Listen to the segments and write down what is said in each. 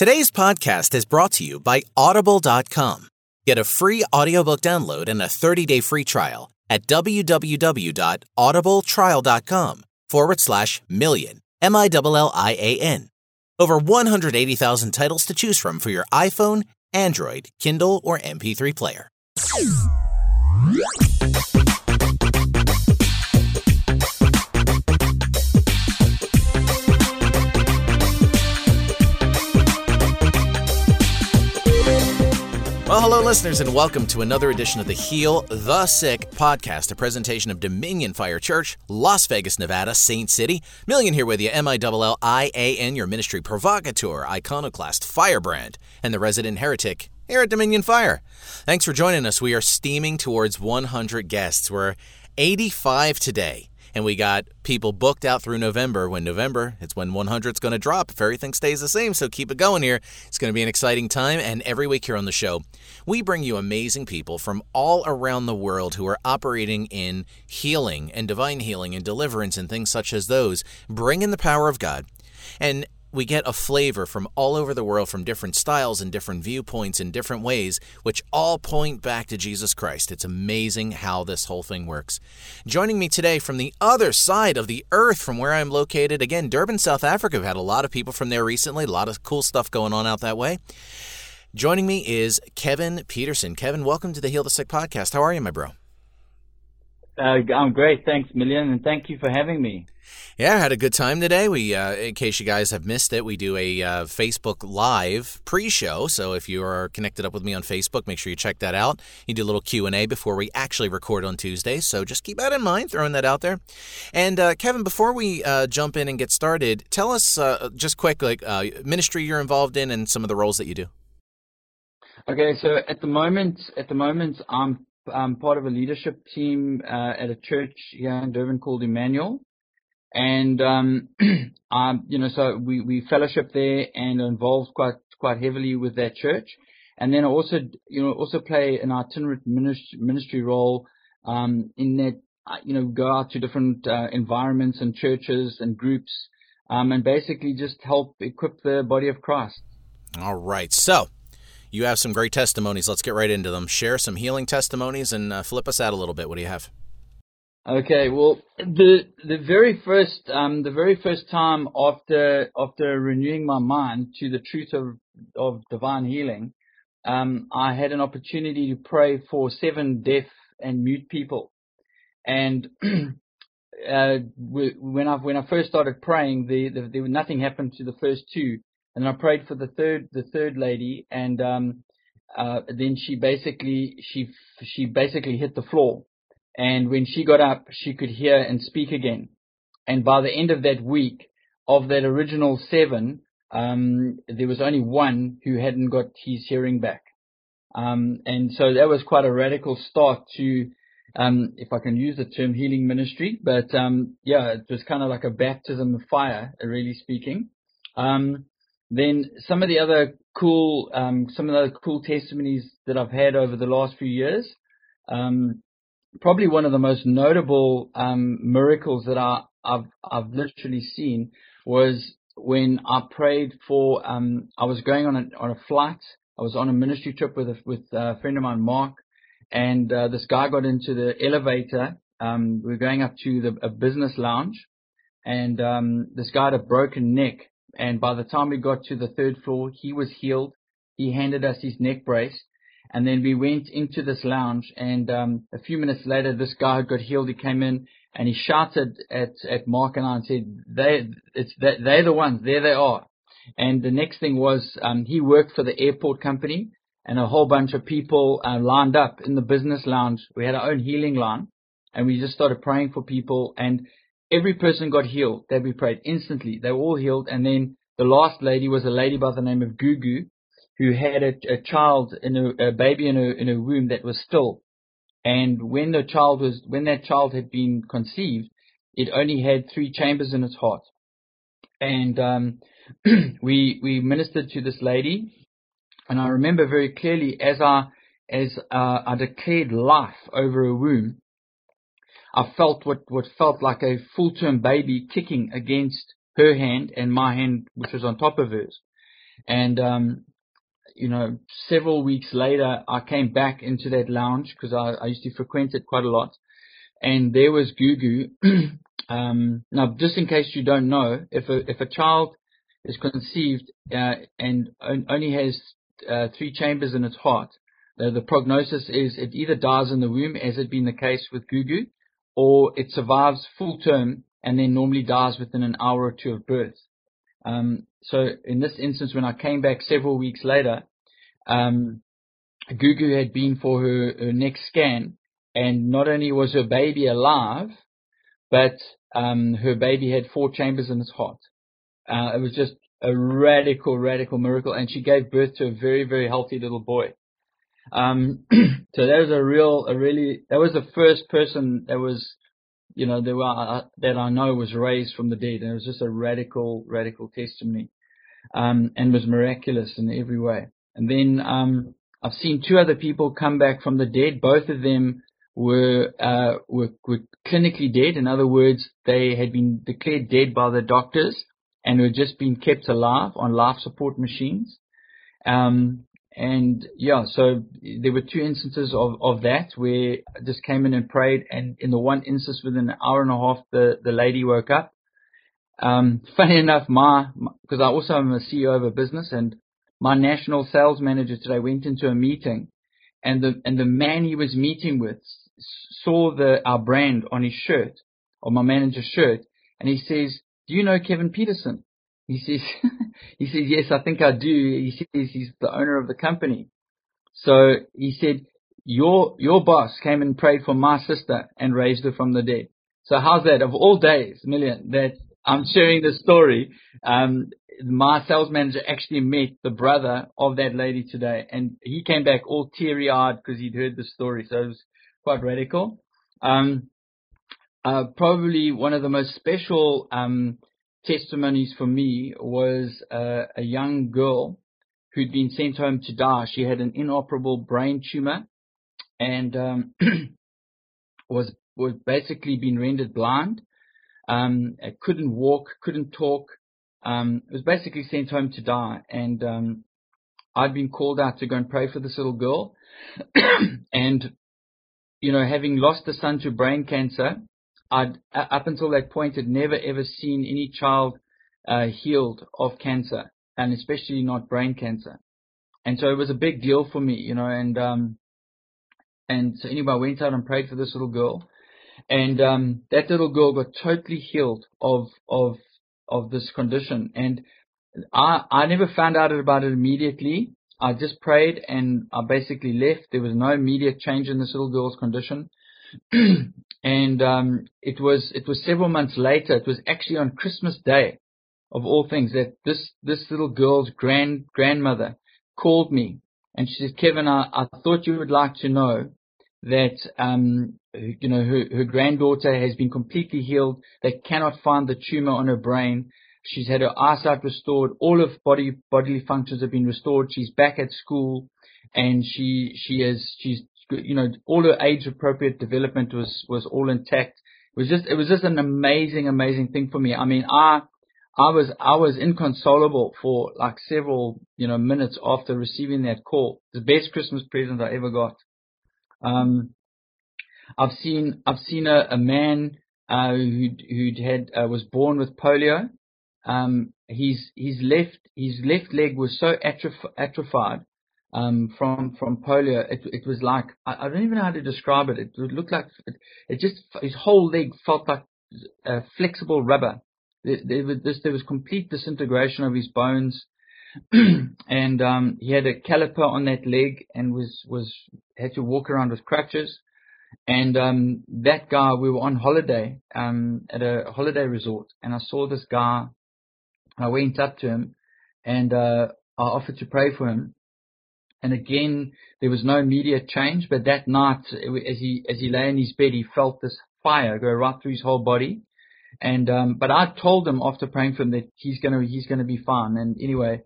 Today's podcast is brought to you by Audible.com. Get a free audiobook download and a 30-day free trial at www.audibletrial.com forward slash millian. M-I-L-L-I-A-N. Over 180,000 titles to choose from for your iPhone, Android, Kindle, or MP3 player. Well, hello, listeners, and welcome to another edition of the Heal the Sick podcast, a presentation of Dominion Fire Church, Las Vegas, Nevada, Saint City. Millian here with you, M I L L I A N, your ministry provocateur, iconoclast, firebrand, and the resident heretic here at Dominion Fire. Thanks for joining us. We are steaming towards 100 guests. We're 85 today and we got people booked out through November. When November, it's when 100 is going to drop if everything stays the same. So keep it going here. It's going to be an exciting time. And every week here on the show, we bring you amazing people from all around the world who are operating in healing and divine healing and deliverance and things such as those, bringing in the power of God. And we get a flavor from all over the world from different styles and different viewpoints in different ways, which all point back to Jesus Christ. It's amazing how this whole thing works. Joining me today from the other side of the earth from where I'm located, again, Durban, South Africa. We've had a lot of people from there recently, a lot of cool stuff going on out that way. Joining me is Kevin Peterson. Kevin, welcome to the Heal the Sick podcast. How are you, my bro? Uh, I'm great. Thanks, Millian, and thank you for having me. Yeah, I had a good time today. We, uh, in case you guys have missed it, we do a uh, Facebook Live pre-show. So if you are connected up with me on Facebook, make sure you check that out. You do a little Q and A before we actually record on Tuesday. So just keep that in mind, throwing that out there. And uh, Kevin, before we uh, jump in and get started, tell us uh, just quick, like uh, ministry you're involved in and some of the roles that you do. Okay, so at the moment, at the moment, I'm I'm part of a leadership team at a church here in Durban called Emmanuel and um, you know, so we we fellowship there and are involved quite quite heavily with that church, and then I also you know also play an itinerant ministry, ministry role um, in that you know go out to different uh, environments and churches and groups, um, and basically just help equip the body of Christ. All right, so. You have some great testimonies. Let's get right into them. Share some healing testimonies and uh, flip us out a little bit. What do you have? Okay, well, the the very first um, the very first time after after renewing my mind to the truth of of divine healing, um, I had an opportunity to pray for seven deaf and mute people, and uh, when I when I first started praying, the, the, the nothing happened to the first two, and I prayed for the third the third lady, and um, uh, then she basically she she basically hit the floor and when she got up, she could hear and speak again. And by the end of that week, of that original seven, um, there was only one who hadn't got his hearing back. Um, and so that was quite a radical start to, um, if I can use the term healing ministry, but um, yeah, it was kind of like a baptism of fire, really speaking. Um, then some of the other cool, um, some of the other cool testimonies that I've had over the last few years. Um, probably one of the most notable um, miracles that I, have I've literally seen was when I prayed for. Um, I was going on a on a flight. I was on a ministry trip with a, with a friend of mine, Mark, and uh, this guy got into the elevator. Um, we are going up to the, a business lounge, and um, this guy had a broken neck. And by the time we got to the third floor, he was healed. He handed us his neck brace, and then we went into this lounge, and um, a few minutes later, this guy who got healed. He came in and he shouted at at Mark and I and said, "They, it's that they're the ones. There they are." And the next thing was um, he worked for the airport company, and a whole bunch of people uh, lined up in the business lounge. We had our own healing line, and we just started praying for people, and every person got healed that we prayed instantly. They were all healed, and then the last lady was a lady by the name of Gugu, who had a, a child in a, a baby in a, in womb that was still. And when the child was, when that child had been conceived, it only had three chambers in its heart. And um, we we ministered to this lady, and I remember very clearly as I as uh, I declared life over a womb, I felt what what felt like a full term baby kicking against her hand and my hand, which was on top of hers. And, um, you know, several weeks later, I came back into that lounge because I, I used to frequent it quite a lot. And there was Gugu. um, now, just in case you don't know, if a, if a child is conceived uh, and only has uh, three chambers in its heart, uh, the prognosis is it either dies in the womb, as had been the case with Gugu, or it survives full term and then normally dies within an hour or two of birth. Um, so in this instance, when I came back several weeks later, um, Gugu had been for her, her next scan, and not only was her baby alive, but um, her baby had four chambers in its heart. Uh, it was just a radical, radical miracle, and she gave birth to a very, very healthy little boy. Um, so that was a real, a really, that was the first person that was, you know, that, were, that I know was raised from the dead. And it was just a radical, radical testimony, um, and was miraculous in every way. And then, um, I've seen two other people come back from the dead. Both of them were, uh, were, were clinically dead. In other words, they had been declared dead by the doctors and were just being kept alive on life support machines. Um, and yeah, so there were two instances of, of that where I just came in and prayed. And in the one instance, within an hour and a half, the, the lady woke up. Um, funny enough, my, because I also am a CEO of a business and my national sales manager today went into a meeting and the, and the man he was meeting with saw the, our brand on his shirt or my manager's shirt and he says, do you know Kevin Peterson? He says, he says, yes, I think I do. He says he's the owner of the company. So he said, your, your boss came and prayed for my sister and raised her from the dead. So how's that? Of all days, Millian, that I'm sharing this story, um, my sales manager actually met the brother of that lady today and he came back all teary eyed because he'd heard the story. So it was quite radical. Um, uh, probably one of the most special, um, testimonies for me was uh, a young girl who'd been sent home to die. She had an inoperable brain tumor and um, was was basically been rendered blind. Um, couldn't walk, couldn't talk. Um, was basically sent home to die. And um, I'd been called out to go and pray for this little girl. and you know, having lost a son to brain cancer, I'd up until that point had never ever seen any child uh, healed of cancer, and especially not brain cancer. And so it was a big deal for me, you know. And um, and so anyway, I went out and prayed for this little girl, and um, that little girl got totally healed of of of this condition. And I I never found out about it immediately. I just prayed and I basically left. There was no immediate change in this little girl's condition. and um, it was it was several months later. It was actually on Christmas Day, of all things, that this this little girl's grand grandmother called me and she said, Kevin, I, I thought you would like to know that um, you know her, her granddaughter has been completely healed. They cannot find the tumor on her brain. She's had her eyesight restored. All of body bodily functions have been restored. She's back at school, and she she is she's you know, all her age appropriate development was, was all intact. It was just, it was just an amazing, amazing thing for me. I mean, I, I was, I was inconsolable for like several, you know, minutes after receiving that call. The best Christmas present I ever got. Um, I've seen, I've seen a, a man, uh, who'd, who'd had, uh, was born with polio. Um, his, his left, his left leg was so atroph- atrophied um, from from polio. It it was like I, I don't even know how to describe it. It looked like it, it just his whole leg felt like uh, flexible rubber. There, there was this, there was complete disintegration of his bones, and um, he had a caliper on that leg and was was had to walk around with crutches. And um, that guy, we were on holiday um, at a holiday resort, and I saw this guy. I went up to him, and uh, I offered to pray for him and again, there was no immediate change, but that night, as he, as he lay in his bed, he felt this fire go right through his whole body. And, um, but I told him after praying for him that he's gonna, he's gonna be fine. And anyway,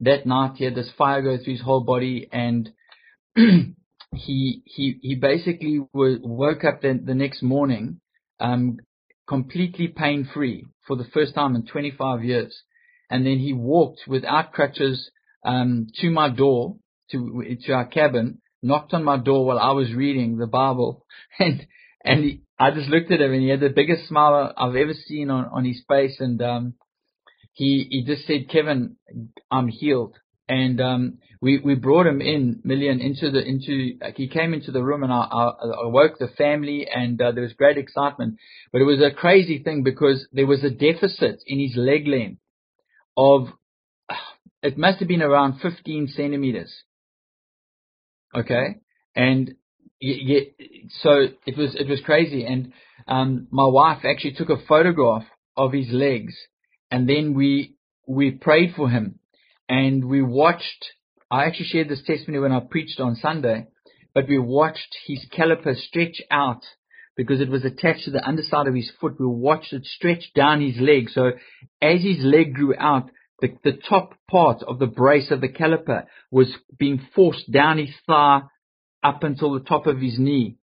that night he had this fire go through his whole body and he, he, he basically woke up the, the next morning, um, completely pain free for the first time in 25 years. and then he walked without crutches um, to my door, to to our cabin, knocked on my door while I was reading the Bible, and and he, I just looked at him, and he had the biggest smile I've ever seen on on his face, and um, he he just said, Kevin, I'm healed. And um, we we brought him in, Millian, into the into. Like he came into the room, and I, I, I woke the family, and uh, there was great excitement. But it was a crazy thing because there was a deficit in his leg length of it must have been around 15 centimeters. Okay, and yeah, so it was it was crazy, and um, my wife actually took a photograph of his legs, and then we we prayed for him, and we watched. I actually shared this testimony when I preached on Sunday, but we watched his caliper stretch out because it was attached to the underside of his foot. We watched it stretch down his leg. So as his leg grew out, the, the top part of the brace of the caliper was being forced down his thigh up until the top of his knee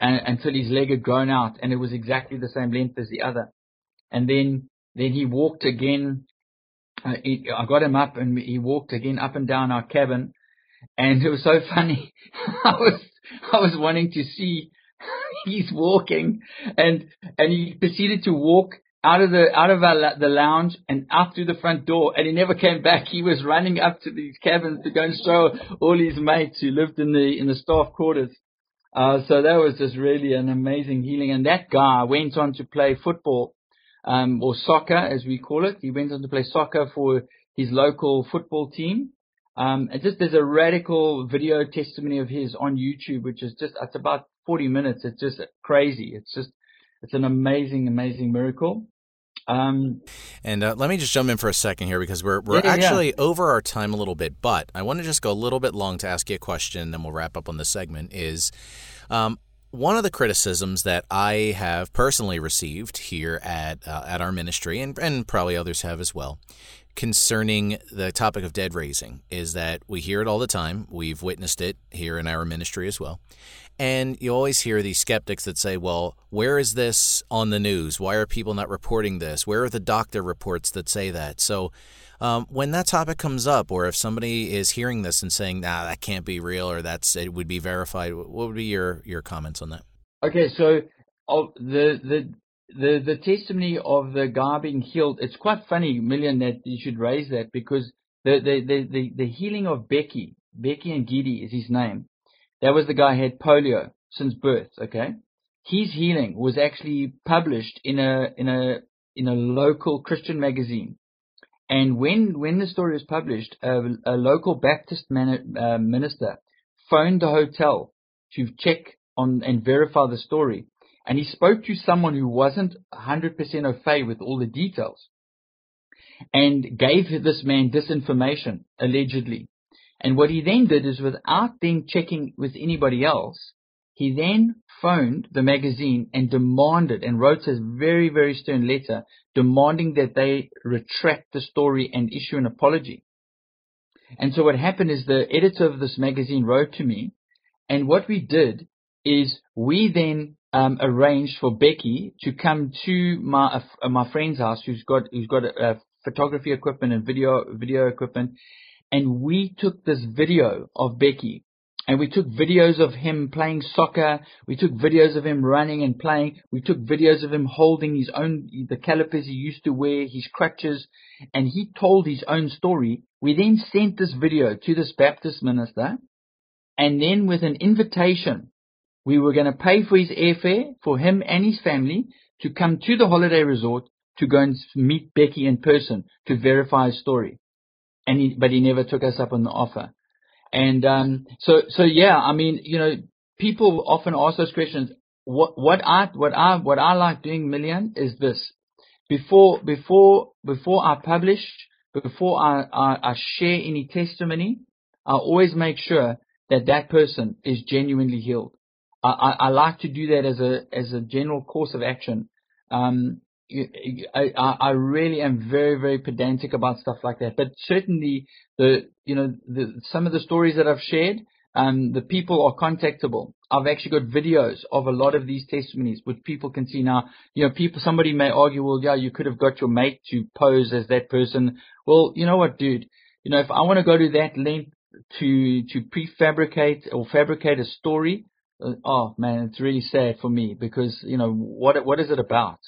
and, until his leg had grown out and it was exactly the same length as the other. And then, then he walked again. Uh, I got him up and he walked again up and down our cabin and it was so funny. I was, I was wanting to see he's walking and, and he proceeded to walk out of the out of our, the lounge and out through the front door, and he never came back. He was running up to these cabins to go and show all his mates who lived in the in the staff quarters. Uh, so that was just really an amazing healing. And that guy went on to play football, um, or soccer as we call it. He went on to play soccer for his local football team. Um, and just there's a radical video testimony of his on YouTube, which is just it's about 40 minutes. It's just crazy. It's just it's an amazing, amazing miracle. Um, and uh, let me just jump in for a second here because we're we're yeah, actually yeah. over our time a little bit, but I want to just go a little bit long to ask you a question, and then we'll wrap up on this segment. Is um, one of the criticisms that I have personally received here at uh, at our ministry, and and probably others have as well, concerning the topic of dead raising, is that we hear it all the time. We've witnessed it here in our ministry as well, and you always hear these skeptics that say, well, where is this on the news? Why are people not reporting this? Where are the doctor reports that say that? So um, when that topic comes up, or if somebody is hearing this and saying, nah, that can't be real or that's it would be verified, what would be your, your comments on that? Okay, so oh, the, the, the, the testimony of the guy being healed, it's quite funny, Millian, that you should raise that because the, the, the, the, the healing of Becky, Becky and Giddy is his name that was the guy who had polio since birth. Okay, his healing was actually published in a in a in a local Christian magazine. And when when the story was published, a, a local Baptist man, uh, minister phoned the hotel to check on and verify the story. And he spoke to someone who wasn't 100% au fait with all the details and gave this man disinformation, allegedly. And what he then did is without then checking with anybody else, he then phoned the magazine and demanded and wrote a very, very stern letter demanding that they retract the story and issue an apology. And so what happened is the editor of this magazine wrote to me, and what we did is we then um, arranged for Becky to come to my uh, my friend's house, who's got who's got uh, photography equipment and video video equipment, and we took this video of Becky and we took videos of him playing soccer. We took videos of him running and playing. We took videos of him holding his own, the calipers he used to wear, his crutches, and he told his own story. We then sent this video to this Baptist minister, and then with an invitation, we were going to pay for his airfare for him and his family to come to the holiday resort to go and meet Becky in person to verify his story and he, but he never took us up on the offer. And um, so, so yeah, I mean, you know, people often ask those questions. What, what I, what I, what I like doing, Millian, is this: before, before, before I publish, before I, I, I share any testimony, I always make sure that that person is genuinely healed. I, I, I like to do that as a, as a general course of action. Um, I, I really am very, very pedantic about stuff like that. But certainly, the you know the, some of the stories that I've shared, Um, the people are contactable. I've actually got videos of a lot of these testimonies, which people can see now. You know, people, somebody may argue, well, yeah, you could have got your mate to pose as that person. Well, you know what, dude? You know, if I want to go to that length to, to prefabricate or fabricate a story, uh, oh man, it's really sad for me because, you know, what, what is it about?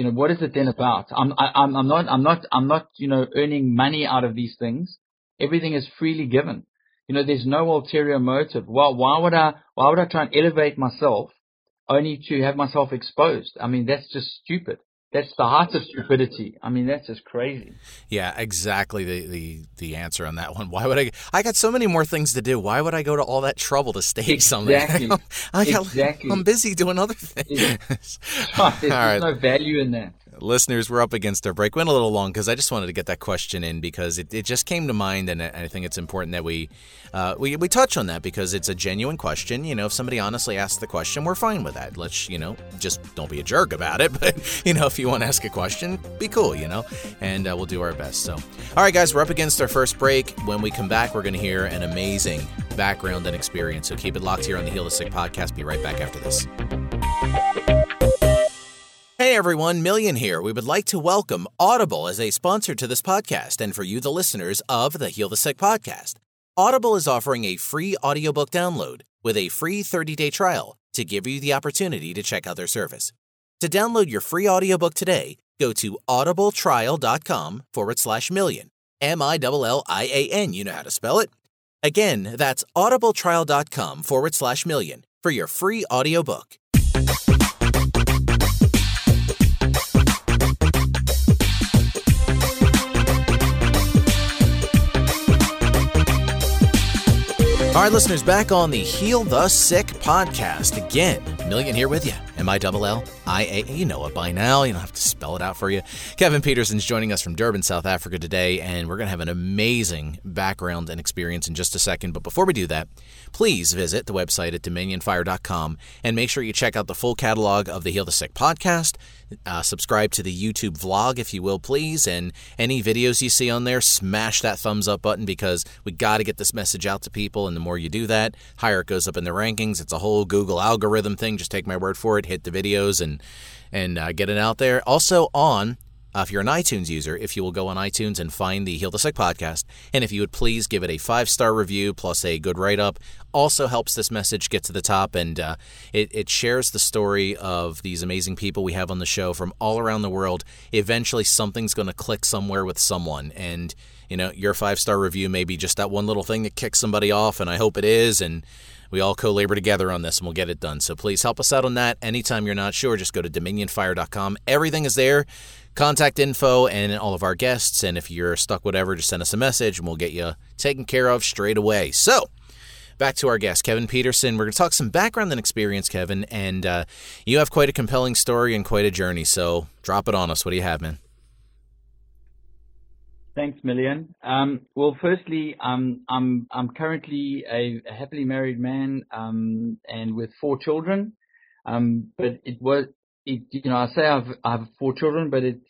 You know, what is it then about? I'm, I, I'm, I'm not, I'm not, I'm not, you know, earning money out of these things. Everything is freely given. You know, there's no ulterior motive. Why, why would I, why would I try and elevate myself only to have myself exposed? I mean, that's just stupid. That's the heart of stupidity. I mean, that's just crazy. Yeah, exactly the, the, the answer on that one. Why would I? I got so many more things to do. Why would I go to all that trouble to stage exactly. something? I got, exactly. I'm busy doing other things. there's, there's right. no value in that listeners, we're up against our break. Went a little long because I just wanted to get that question in because it, it just came to mind, and I think it's important that we, uh, we we touch on that because it's a genuine question. You know, if somebody honestly asks the question, we're fine with that. Let's you know, just don't be a jerk about it. But you know, if you want to ask a question, be cool. You know, and uh, we'll do our best. So, all right, guys, we're up against our first break. When we come back, we're going to hear an amazing background and experience. So keep it locked here on the Heal the Sick podcast. Be right back after this. Hey everyone, Millian here. We would like to welcome Audible as a sponsor to this podcast and for you, the listeners of the Heal the Sick podcast. Audible is offering a free audiobook download with a free 30 day trial to give you the opportunity to check out their service. To download your free audiobook today, go to audibletrial.com forward slash millian. M I L L I A N. You know how to spell it. Again, that's audibletrial.com forward slash millian for your free audiobook. All right, listeners, back on the Heal the Sick podcast again. Millian here with you. M I L L I A. You know it by now. You don't have to spell it out for you. Kevin Peterson's joining us from Durban, South Africa today, and we're going to have an amazing background and experience in just a second. But before we do that, please visit the website at dominionfire.com and make sure you check out the full catalog of the Heal the Sick podcast. Uh, subscribe to the YouTube vlog, if you will, please. And any videos you see on there, smash that thumbs up button because we got to get this message out to people. And the more you do that, higher it goes up in the rankings. It's a whole Google algorithm thing. Just take my word for it hit the videos and and uh, get it out there. Also on uh, if you're an iTunes user, if you will go on iTunes and find the Heal the Sick podcast, and if you would please give it a five star review plus a good write up, also helps this message get to the top, and uh, it, it shares the story of these amazing people we have on the show from all around the world. Eventually, something's going to click somewhere with someone, and you know your five star review may be just that one little thing that kicks somebody off, and I hope it is, and we all co labor together on this and we'll get it done. So please help us out on that. Anytime you're not sure, just go to dominionfire.com. Everything is there. Contact info and all of our guests. And if you're stuck, whatever, just send us a message and we'll get you taken care of straight away. So, back to our guest, Kevin Peterson. We're going to talk some background and experience, Kevin. And uh, you have quite a compelling story and quite a journey. So, drop it on us. What do you have, man? Thanks, Millian. Um, well, firstly, um, I'm I'm currently a, a happily married man um, and with four children. Um, but it was, it, you know, I say I've I have four children, but it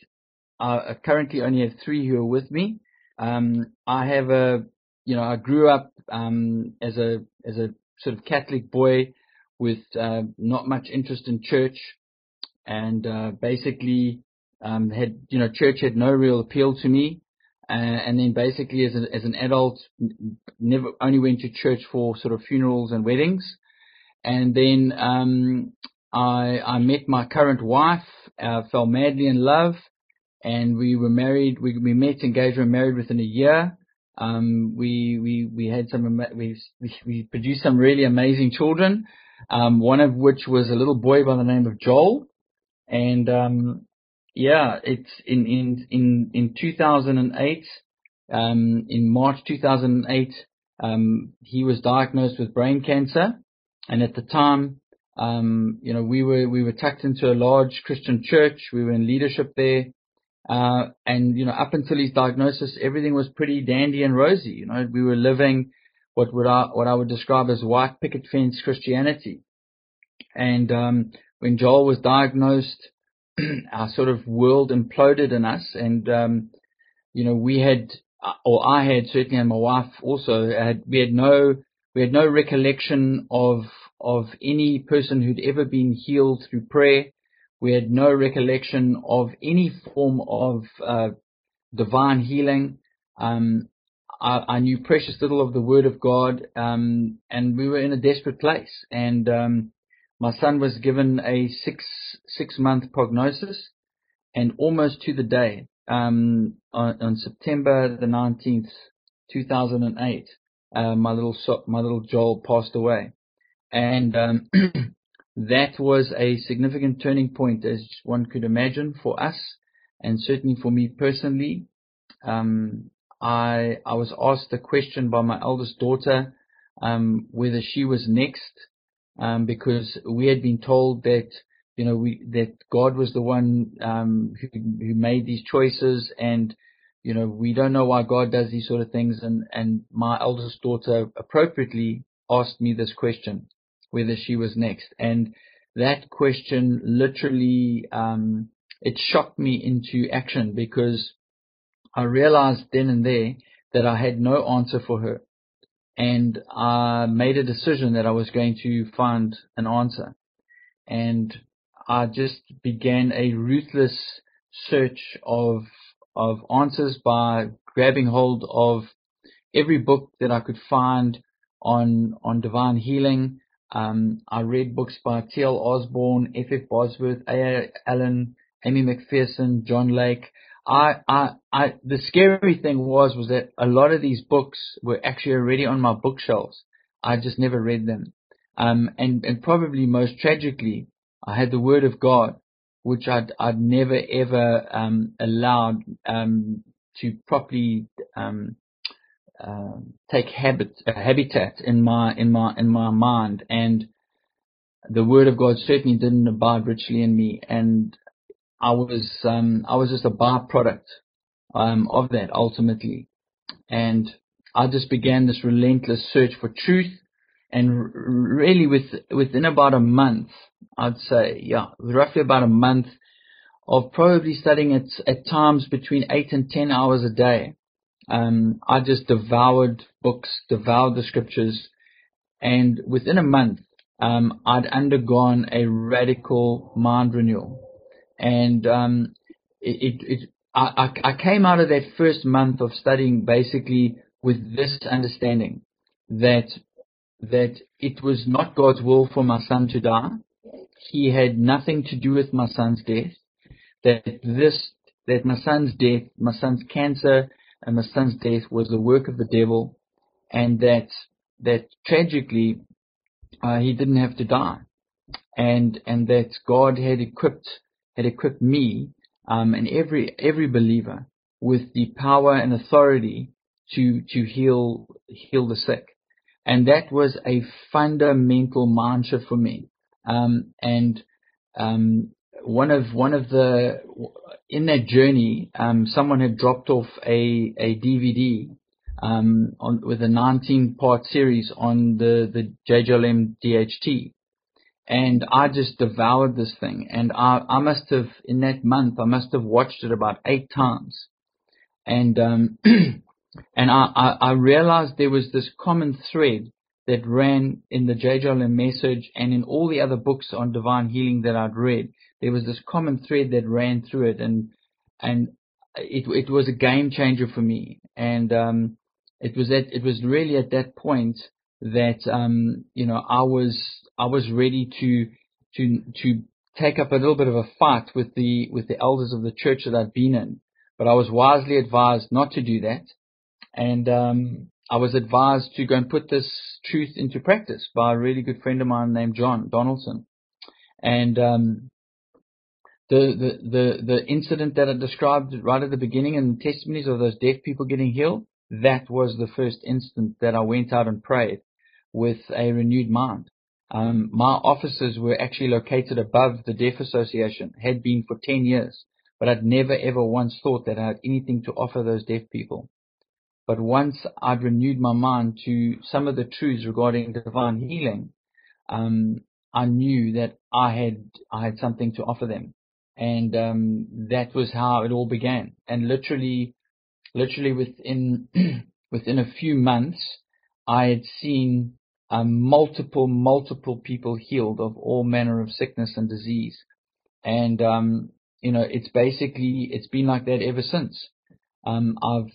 I currently only have three who are with me. Um, I have a, you know, I grew up um, as a as a sort of Catholic boy with uh, not much interest in church, and uh, basically had, you know, church had no real appeal to me. Uh, and then basically as, a, as an adult, never only went to church for sort of funerals and weddings. And then um, I, I met my current wife, uh, fell madly in love, and we were married. We, we met, engaged, we were married within a year. Um, we, we, we had some, we, we produced some really amazing children. Um, one of which was a little boy by the name of Joel. And, um, yeah, it's in in in in 2008. Um, in March 2008, um, he was diagnosed with brain cancer, and at the time, um, you know, we were we were tucked into a large Christian church. We were in leadership there, uh, and you know, up until his diagnosis, everything was pretty dandy and rosy. You know, we were living what would I what I would describe as white picket fence Christianity. And um, when Joel was diagnosed, our sort of world imploded in us, and um, you know we had, or I had certainly, and my wife also had, we had no we had no recollection of of any person who'd ever been healed through prayer. We had no recollection of any form of uh, divine healing. Um, I, I, knew precious little of the Word of God, um, and we were in a desperate place. And um, my son was given a six six month prognosis, and almost to the day, um, on, on, September the nineteenth, two thousand and eight, uh, my little so, my little Joel passed away, and um, that was a significant turning point, as one could imagine, for us, and certainly for me personally. Um, I I was asked a question by my eldest daughter um, whether she was next um, because we had been told that you know we that God was the one um, who, who made these choices and you know we don't know why God does these sort of things and and my eldest daughter appropriately asked me this question whether she was next and that question literally um, it shocked me into action because I realized then and there that I had no answer for her. And I made a decision that I was going to find an answer. And I just began a ruthless search of, of answers by grabbing hold of every book that I could find on, on divine healing. Um, I read books by T.L. Osborn, F.F. Bosworth, A.A. Allen, Aimee McPherson, John Lake. I, I, I, the scary thing was, was that a lot of these books were actually already on my bookshelves. I just never read them. Um, and, and probably most tragically, I had the Word of God, which I'd, I'd never ever, um, allowed, um, to properly, um, uh, take habit, uh, habitat in my, in my, in my mind. And the Word of God certainly didn't abide richly in me. And I was um, I was just a byproduct um, of that ultimately, and I just began this relentless search for truth. And really, with within about a month, I'd say, yeah, roughly about a month of probably studying at at times between eight and ten hours a day. Um, I just devoured books, devoured the scriptures, and within a month, um, I'd undergone a radical mind renewal and um, it, it, it I, I came out of that first month of studying basically with this understanding that that it was not God's will for my son to die. He had nothing to do with my son's death. That this that my son's death, my son's cancer, and my son's death was the work of the devil, and that that tragically uh, he didn't have to die, and and that God had equipped had equipped me um, and every every believer with the power and authority to to heal heal the sick, and that was a fundamental mantra for me. Um, and um, one of one of the in that journey, um, someone had dropped off a a DVD um, on, with a 19 part series on the the JGLM DHT, and I just devoured this thing. And I, I must have, in that month, I must have watched it about eight times. And, um, and I, I, I, realized there was this common thread that ran in the JGLM message and in all the other books on divine healing that I'd read. There was this common thread that ran through it and, and it, it was a game changer for me. And, um, it was at, it was really at that point that, um, you know, I was, I was ready to to to take up a little bit of a fight with the with the elders of the church that I'd been in, but I was wisely advised not to do that, and um, I was advised to go and put this truth into practice by a really good friend of mine named John Donaldson, and um, the, the the the incident that I described right at the beginning and the testimonies of those deaf people getting healed, that was the first instant that I went out and prayed with a renewed mind. Um, my offices were actually located above the Deaf Association, had been for 10 years, but I'd never ever once thought that I had anything to offer those deaf people. But once I'd renewed my mind to some of the truths regarding divine healing, um, I knew that I had I had something to offer them, and um, that was how it all began. And literally, literally within within a few months, I had seen um, multiple, multiple people healed of all manner of sickness and disease. And, um, you know, it's basically, it's been like that ever since. Um, I've,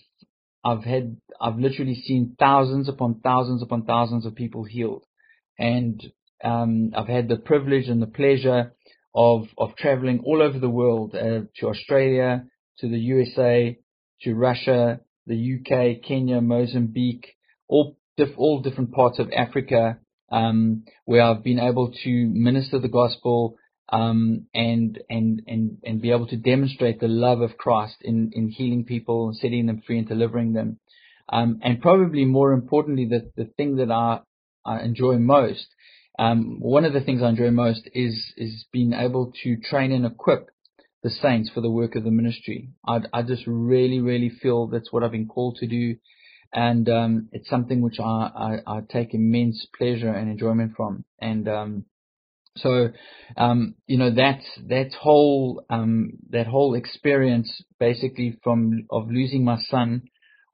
I've had, I've literally seen thousands upon thousands upon thousands of people healed. And, um, I've had the privilege and the pleasure of, of traveling all over the world, uh, to Australia, to the USA, to Russia, the UK, Kenya, Mozambique, all diff- all different parts of Africa, um, where I've been able to minister the gospel um, and and and and be able to demonstrate the love of Christ in in healing people, setting them free, and delivering them. Um, and probably more importantly, the the thing that I I enjoy most, um, one of the things I enjoy most is is being able to train and equip the saints for the work of the ministry. I I just really really feel that's what I've been called to do and um, it's something which I, I, I, take immense pleasure and enjoyment from. And um, so, um, you know, that that whole um, that whole experience, basically from of losing my son,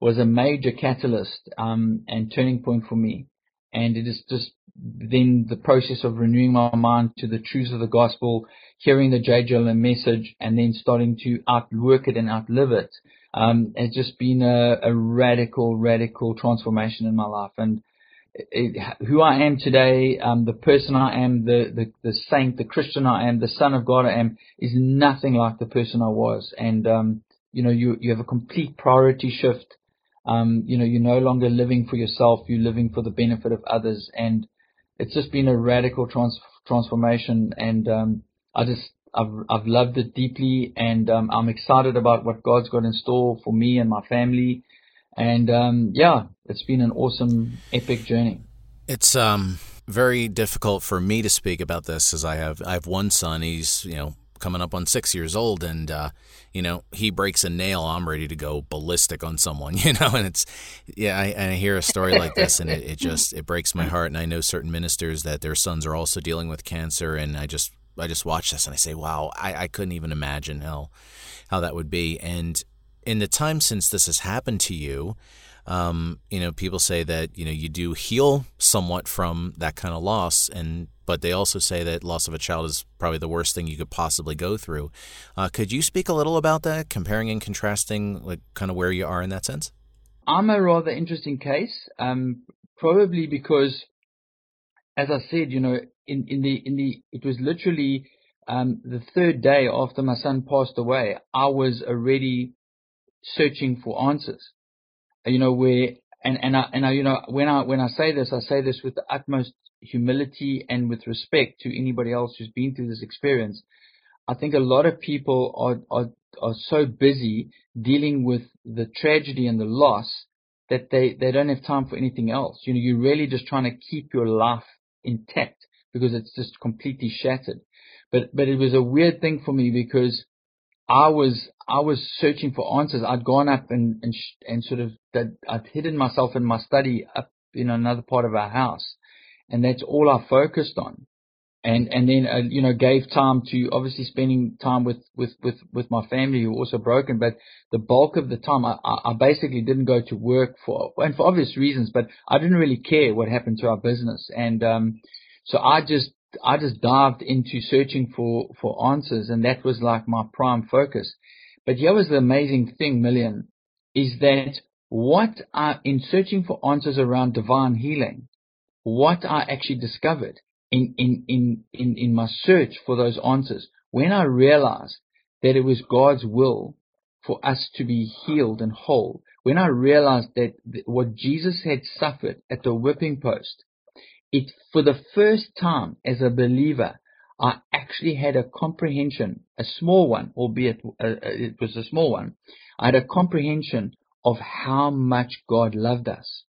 was a major catalyst um, and turning point for me. And it is just then the process of renewing my mind to the truths of the gospel, hearing the JGLM message, and then starting to outwork it and outlive it um, has just been a, a, radical, radical transformation in my life. And who I am today, um, the person I am, the, the, the saint, the Christian I am, the son of God I am, is nothing like the person I was. And, um, you know, you, you have a complete priority shift. Um, you know, you're no longer living for yourself, you're living for the benefit of others. And it's just been a radical trans- transformation. And, um, I just, I've I've loved it deeply, and um, I'm excited about what God's got in store for me and my family. And um, yeah, it's been an awesome, epic journey. It's um very difficult for me to speak about this, as I have I have one son. He's you know coming up on six years old, and uh, you know he breaks a nail, I'm ready to go ballistic on someone, you know. And it's yeah, I, I hear a story like this, and it, it just it breaks my heart. And I know certain ministers that their sons are also dealing with cancer, and I just I just watch this and I say, wow, I, I couldn't even imagine how how that would be. And in the time since this has happened to you, um, you know, people say that you know you do heal somewhat from that kind of loss, and but they also say that loss of a child is probably the worst thing you could possibly go through. Uh, could you speak a little about that, comparing and contrasting, like kind of where you are in that sense? I'm a rather interesting case, um, probably because, as I said, you know, in, in the in the it was literally um, the third day after my son passed away, I was already searching for answers. You know where and and I and I you know when I when I say this, I say this with the utmost humility and with respect to anybody else who's been through this experience. I think a lot of people are are are so busy dealing with the tragedy and the loss that they they don't have time for anything else. You know, you're really just trying to keep your life intact because it's just completely shattered. But but it was a weird thing for me because I was I was searching for answers. I'd gone up and and and sort of that I'd hidden myself in my study up in another part of our house, and that's all I focused on. And and then uh, you know gave time to obviously spending time with with with with my family who were also broken. But the bulk of the time I I basically didn't go to work for and for obvious reasons. But I didn't really care what happened to our business and um so I just I just dived into searching for for answers, and that was like my prime focus. But here was the amazing thing, Millian, is that what I in searching for answers around divine healing, what I actually discovered in in in in, in my search for those answers, when I realized that it was God's will for us to be healed and whole, when I realized that what Jesus had suffered at the whipping post it for the first time as a believer, I actually had a comprehension, a small one, albeit uh, uh, it was a small one. I had a comprehension of how much God loved us.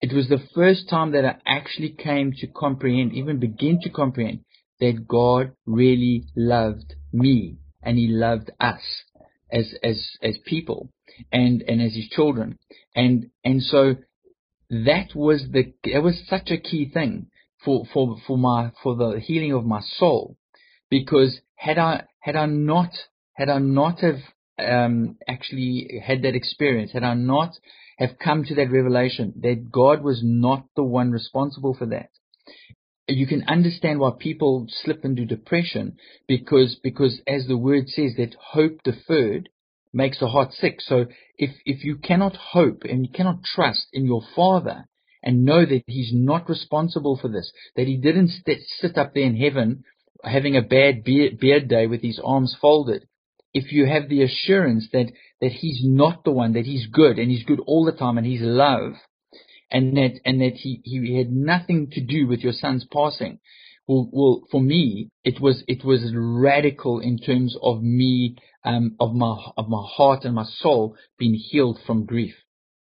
It was the first time that I actually came to comprehend, even begin to comprehend, that God really loved me and He loved us as as as people and and as His children. And and so that was the it was such a key thing for for for my for the healing of my soul because had I had I not had I not have um, actually had that experience had I not have come to that revelation that God was not the one responsible for that. You can understand why people slip into depression because, because as the word says that hope deferred makes the heart sick. So if, if you cannot hope and you cannot trust in your father and know that he's not responsible for this, that he didn't st- sit up there in heaven having a bad beard, beard day with his arms folded, if you have the assurance that, that he's not the one, that he's good and he's good all the time and he's love, and that, and that he, he had nothing to do with your son's passing. Well, well, for me, it was, it was radical in terms of me, um, of my, of my heart and my soul being healed from grief.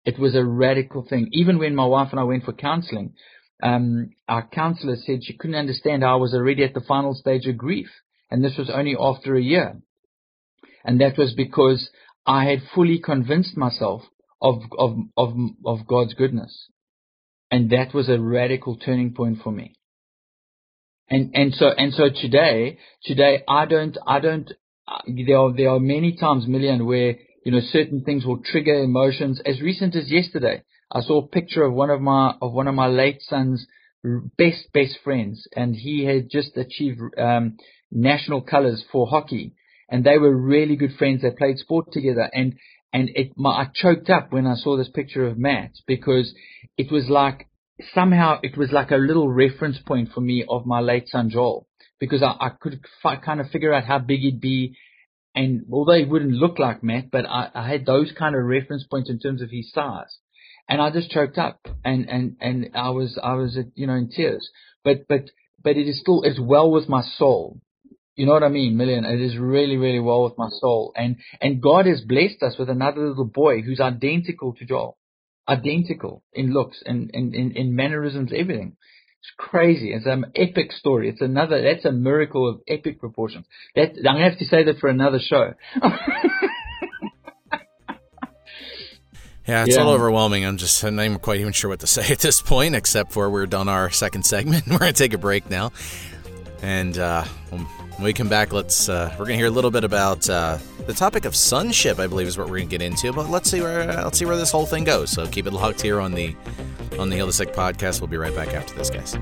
It was a radical thing. Even when my wife and I went for counseling, um, our counselor said she couldn't understand how I was already at the final stage of grief. And this was only after a year. And that was because I had fully convinced myself of, of, of, of God's goodness. And that was a radical turning point for me. And, and so, and so today, today I don't, I don't, there are, there are many times, Millian, where, you know, certain things will trigger emotions as recent as yesterday. I saw a picture of one of my of one of my late son's best best friends, and he had just achieved um, national colours for hockey, and they were really good friends. They played sport together, and and it my, I choked up when I saw this picture of Matt because it was like somehow it was like a little reference point for me of my late son Joel because I, I could f- kind of figure out how big he'd be. And although he wouldn't look like Matt, but I, I had those kind of reference points in terms of his size and I just choked up and, and, and I was, I was, you know, in tears. But, but, but it is still, it's well with my soul. You know what I mean, Millian? It is really, really well with my soul. And, and God has blessed us with another little boy who's identical to Joel. Identical in looks and in, in, in mannerisms, everything. It's crazy. It's an epic story. It's another, that's a miracle of epic proportions. That, I'm going to have to say that for another show. Yeah, it's yeah. a little overwhelming. I'm just I'm not even quite even sure what to say at this point, except for we're done our second segment. we're gonna take a break now, and uh, when we come back, let's uh, we're gonna hear a little bit about uh, the topic of sonship. I believe is what we're gonna get into. But let's see where let's see where this whole thing goes. So keep it locked here on the on the Heal the Sick podcast. We'll be right back after this, guys.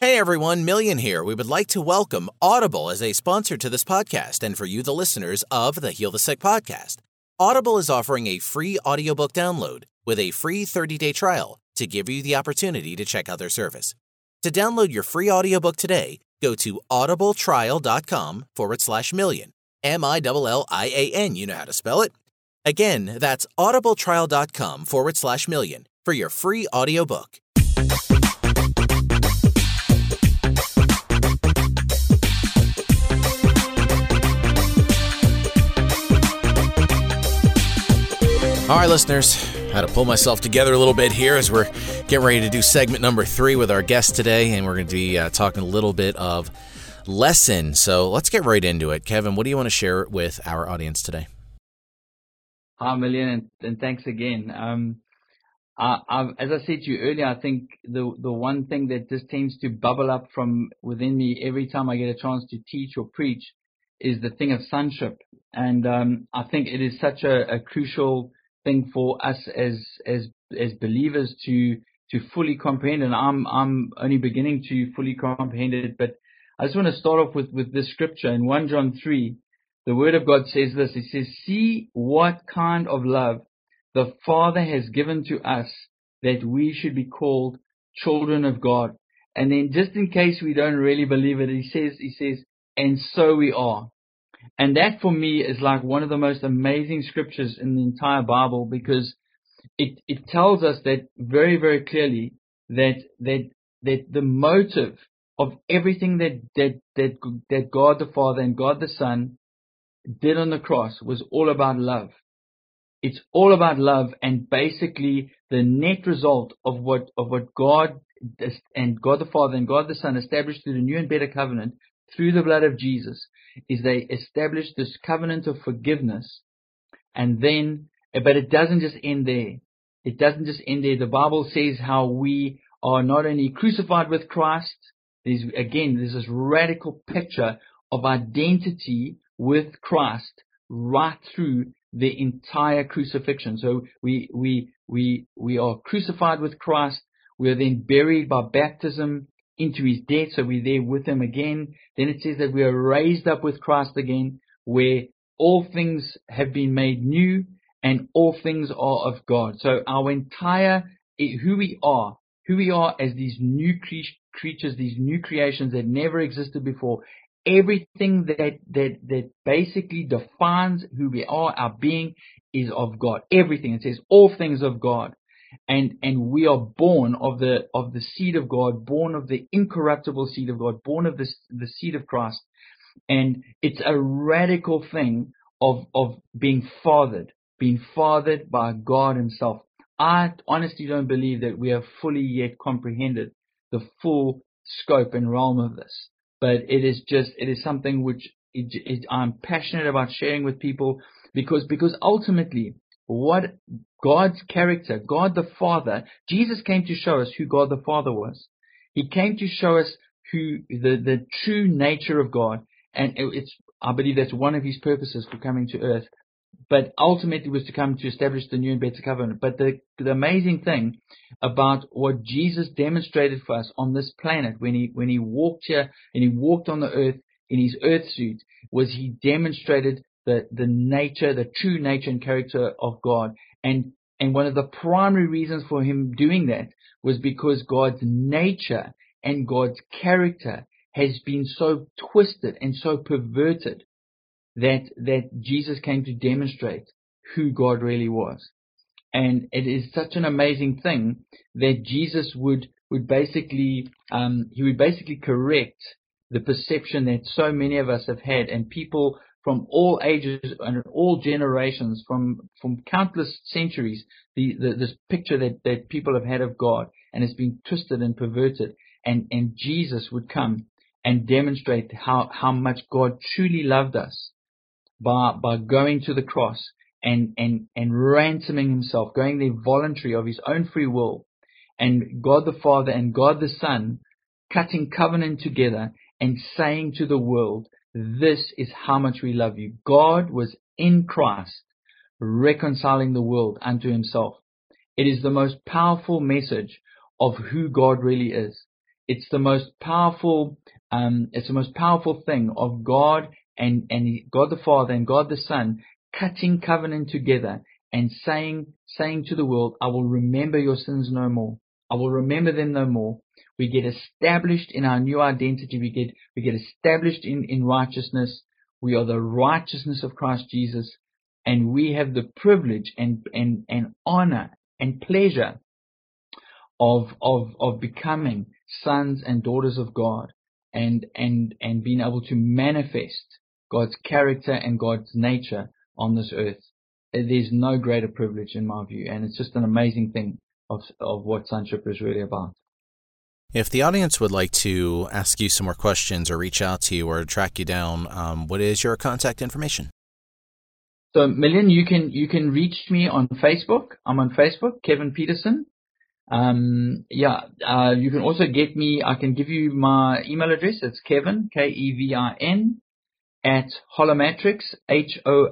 Hey everyone, Millian here. We would like to welcome Audible as a sponsor to this podcast and for you, the listeners of the Heal the Sick podcast. Audible is offering a free audiobook download with a free 30-day trial to give you the opportunity to check out their service. To download your free audiobook today, go to audibletrial.com forward slash millian. M-I-L-L-I-A-N. You know how to spell it. Again, that's audibletrial.com forward slash millian for your free audiobook. All right, listeners, Had to pull myself together a little bit here as we're getting ready to do segment number three with our guest today, and we're going to be uh, talking a little bit of lesson. So let's get right into it. Kevin, what do you want to share with our audience today? Hi, Millian, and, and thanks again. Um, I, as I said to you earlier, I think the the one thing that just tends to bubble up from within me every time I get a chance to teach or preach is the thing of sonship, and um, I think it is such a, a crucial thing for us as as as believers to to fully comprehend, and I'm I'm only beginning to fully comprehend it. But I just want to start off with with this scripture in 1 John 3. The Word of God says this. It says, "See what kind of love the Father has given to us, that we should be called children of God." And then, just in case we don't really believe it, he says, he says, "And so we are." And that for me is like one of the most amazing scriptures in the entire Bible because it, it tells us that very, very clearly that, that, that the motive of everything that, that, that, that God the Father and God the Son did on the cross was all about love. It's all about love and basically the net result of what, of what God and God the Father and God the Son established through the new and better covenant through the blood of Jesus is they establish this covenant of forgiveness and then, eh, but it doesn't just end there. It doesn't just end there. The Bible says how we are not only crucified with Christ, there's, again, there's this radical picture of identity with Christ right through the entire crucifixion. So we, we, we, we are crucified with Christ. We are then buried by baptism into his death. So we're there with him again. Then it says that we are raised up with Christ again, where all things have been made new and all things are of God. So our entire, eh, who we are, who we are as these new creatures, these new creations that never existed before, everything that, that, that basically defines who we are, our being, is of God. Everything. It says all things of God. And, and we are born of the, of the seed of God, born of the incorruptible seed of God, born of the, the seed of Christ. And it's a radical thing of, of being fathered, being fathered by God himself. I honestly don't believe that we have fully yet comprehended the full scope and realm of this but it is just it is something which it, it, I'm passionate about sharing with people because because ultimately what God's character, God the Father, Jesus came to show us who God the Father was. He came to show us who the the true nature of God, and it's I believe that's one of His purposes for coming to earth but ultimately was to come to establish the new and better covenant. But the, the amazing thing about what Jesus demonstrated for us on this planet when he, when he walked here and he walked on the earth in his earth suit was he demonstrated the, the nature, the true nature and character of God. And, and one of the primary reasons for him doing that was because God's nature and God's character has been so twisted and so perverted that that Jesus came to demonstrate who God really was. And it is such an amazing thing that Jesus would would basically um, he would basically correct the perception that so many of us have had, and people from all ages and all generations, from from countless centuries, the, the, this picture that, that people have had of God, and it's been twisted and perverted, and and Jesus would come and demonstrate how how much God truly loved us, by, by going to the cross and, and, and ransoming himself, going there voluntary of his own free will, and God the Father and God the Son cutting covenant together and saying to the world, this is how much we love you. God was in Christ reconciling the world unto himself. It is the most powerful message of who God really is. It's the most powerful, um, it's the most powerful thing of God and, and God the Father and God the Son cutting covenant together and saying, saying to the world, I will remember your sins no more. I will remember them no more. We get established in our new identity. We get, we get established in, in righteousness. We are the righteousness of Christ Jesus. And we have the privilege and, and, and honor and pleasure of, of, of becoming sons and daughters of God and, and, and being able to manifest God's character and God's nature on this earth. Uh, there's no greater privilege in my view, and it's just an amazing thing of, of what sonship is really about. If the audience would like to ask you some more questions or reach out to you or track you down, um, what is your contact information? So, Millian, you can you can reach me on Facebook. I'm on Facebook, Kevin Peterson. Um, yeah, uh, you can also get me. I can give you my email address. It's Kevin K E V I N at holomatrix, H-O-L-O-M-A-T-R-I-X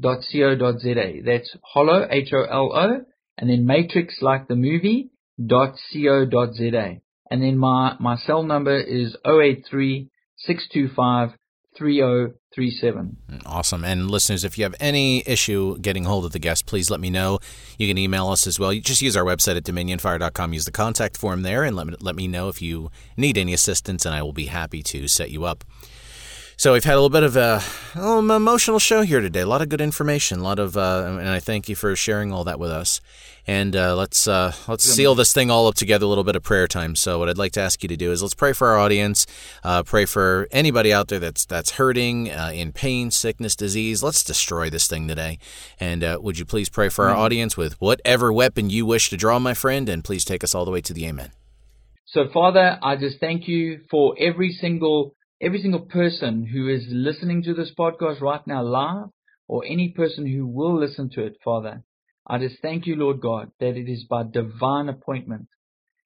dot co dot za. That's holo, H-O-L-O, and then matrix like the movie, dot co dot za. And then my, my cell number is 083 625 3037. Awesome. And listeners, if you have any issue getting hold of the guest, please let me know. You can email us as well. You just use our website at dominionfire.com. Use the contact form there and let me, let me know if you need any assistance, and I will be happy to set you up. So we've had a little bit of a, little emotional show here today. A lot of good information. A lot of, uh, and I thank you for sharing all that with us. And uh, let's uh, let's seal this thing all up together. A little bit of prayer time. So what I'd like to ask you to do is let's pray for our audience. Uh, pray for anybody out there that's that's hurting, uh, in pain, sickness, disease. Let's destroy this thing today. And uh, would you please pray for our mm-hmm. audience with whatever weapon you wish to draw, my friend, and please take us all the way to the Amen. So Father, I just thank you for every single every single person who is listening to this podcast right now live or any person who will listen to it, Father, I just thank you, Lord God, that it is by divine appointment.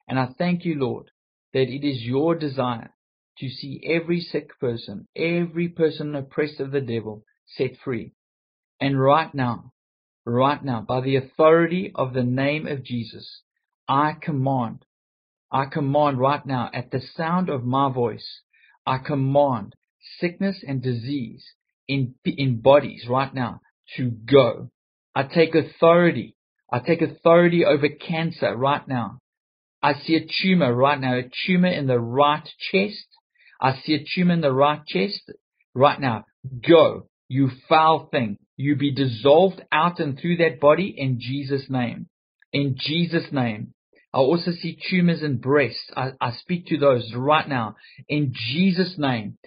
And I thank you, Lord, that it is your desire to see every sick person, every person oppressed of the devil set free. And right now, right now, by the authority of the name of Jesus, I command, I command right now, at the sound of my voice, I command sickness and disease in, in bodies right now to go. I take authority. I take authority over cancer right now. I see a tumor right now, a tumor in the right chest. I see a tumor in the right chest right now. Go, you foul thing. You be dissolved out and through that body in Jesus' name. In Jesus' name. I also see tumors in breasts. I, I speak to those right now. In Jesus' name,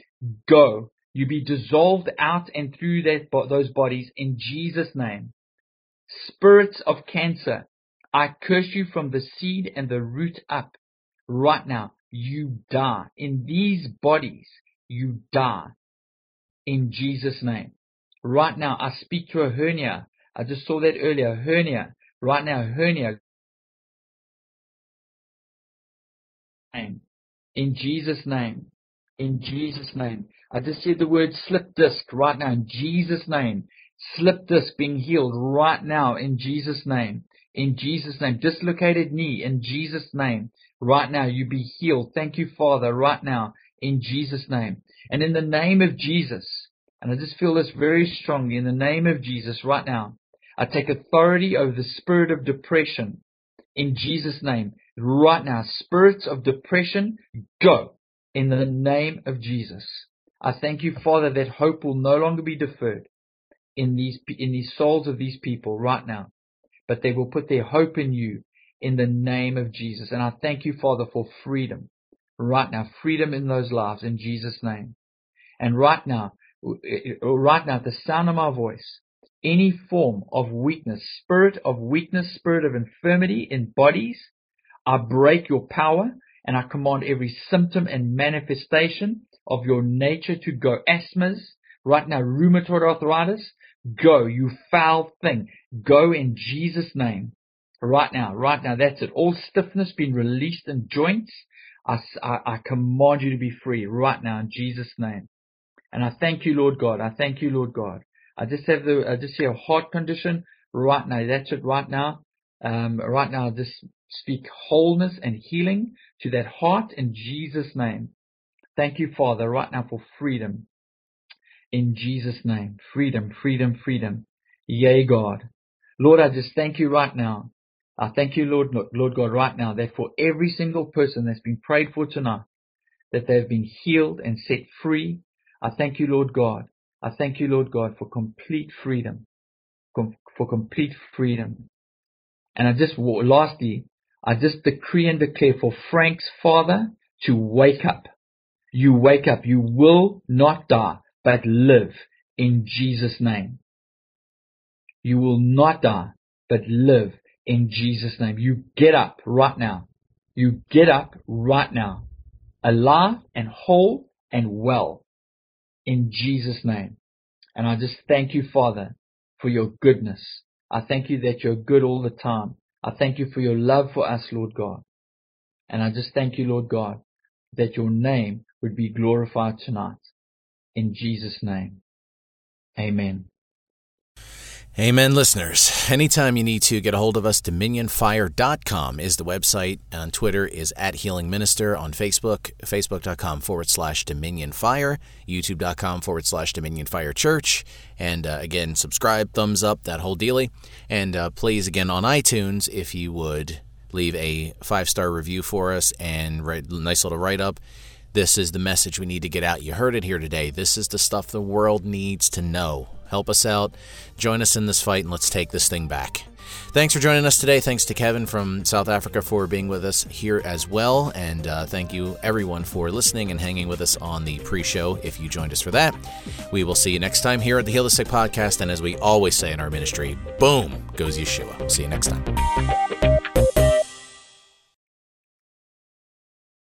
go. You be dissolved out and through that, those bodies in Jesus' name. Spirits of cancer, I curse you from the seed and the root up. Right now, you die. In these bodies, you die. In Jesus' name. Right now, I speak to a hernia. I just saw that earlier. Hernia. Right now, hernia. In Jesus' name. In Jesus' name. I just said the word slip disc right now in Jesus' name. Slip disc being healed right now in Jesus' name. In Jesus' name. Dislocated knee in Jesus' name. Right now you be healed. Thank you, Father, right now in Jesus' name. And in the name of Jesus, and I just feel this very strongly in the name of Jesus right now. I take authority over the spirit of depression in Jesus' name. Right now, spirits of depression, go in the name of Jesus. I thank you, Father, that hope will no longer be deferred in these, in these souls of these people right now, but they will put their hope in you in the name of Jesus. And I thank you, Father, for freedom right now, freedom in those lives in Jesus' name. And right now, right now, at the sound of my voice, any form of weakness, spirit of weakness, spirit of infirmity in bodies, I break your power and I command every symptom and manifestation of your nature to go. Asthmas, right now, rheumatoid arthritis, go, you foul thing. Go in Jesus' name. Right now, right now, that's it. All stiffness being released in joints. I, I, command you to be free right now in Jesus' name. And I thank you, Lord God. I thank you, Lord God. I just have the, I just see a heart condition right now. That's it right now. Um, right now, just speak wholeness and healing to that heart in Jesus' name. Thank you, Father, right now for freedom. In Jesus' name. Freedom, freedom, freedom. Yea, God. Lord, I just thank you right now. I thank you, Lord, Lord God, right now that for every single person that's been prayed for tonight, that they've been healed and set free I thank you, Lord God. I thank you, Lord God, for complete freedom, for complete freedom. And I just, lastly, I just decree and declare for Frank's father to wake up. You wake up. You will not die, but live in Jesus' name. You will not die, but live in Jesus' name. You get up right now. You get up right now, alive and whole and well in Jesus' name. And I just thank you, Father, for your goodness. I thank you that you're good all the time. I thank you for your love for us, Lord God. And I just thank you, Lord God, that your name would be glorified tonight. In Jesus' name. Amen. Amen, listeners. Anytime you need to get a hold of us, dominionfire.com is the website. On Twitter is at Healing Minister. On Facebook, facebook.com forward slash dominionfire. YouTube.com forward slash dominionfire church. And uh, again, subscribe, thumbs up, that whole dealy. And uh, please, again, on iTunes, if you would leave a five star review for us and write nice little write up. This is the message we need to get out. You heard it here today. This is the stuff the world needs to know. Help us out. Join us in this fight and let's take this thing back. Thanks for joining us today. Thanks to Kevin from South Africa for being with us here as well. And uh, thank you, everyone, for listening and hanging with us on the pre show if you joined us for that. We will see you next time here at the Heal the Sick podcast. And as we always say in our ministry, boom goes Yeshua. See you next time.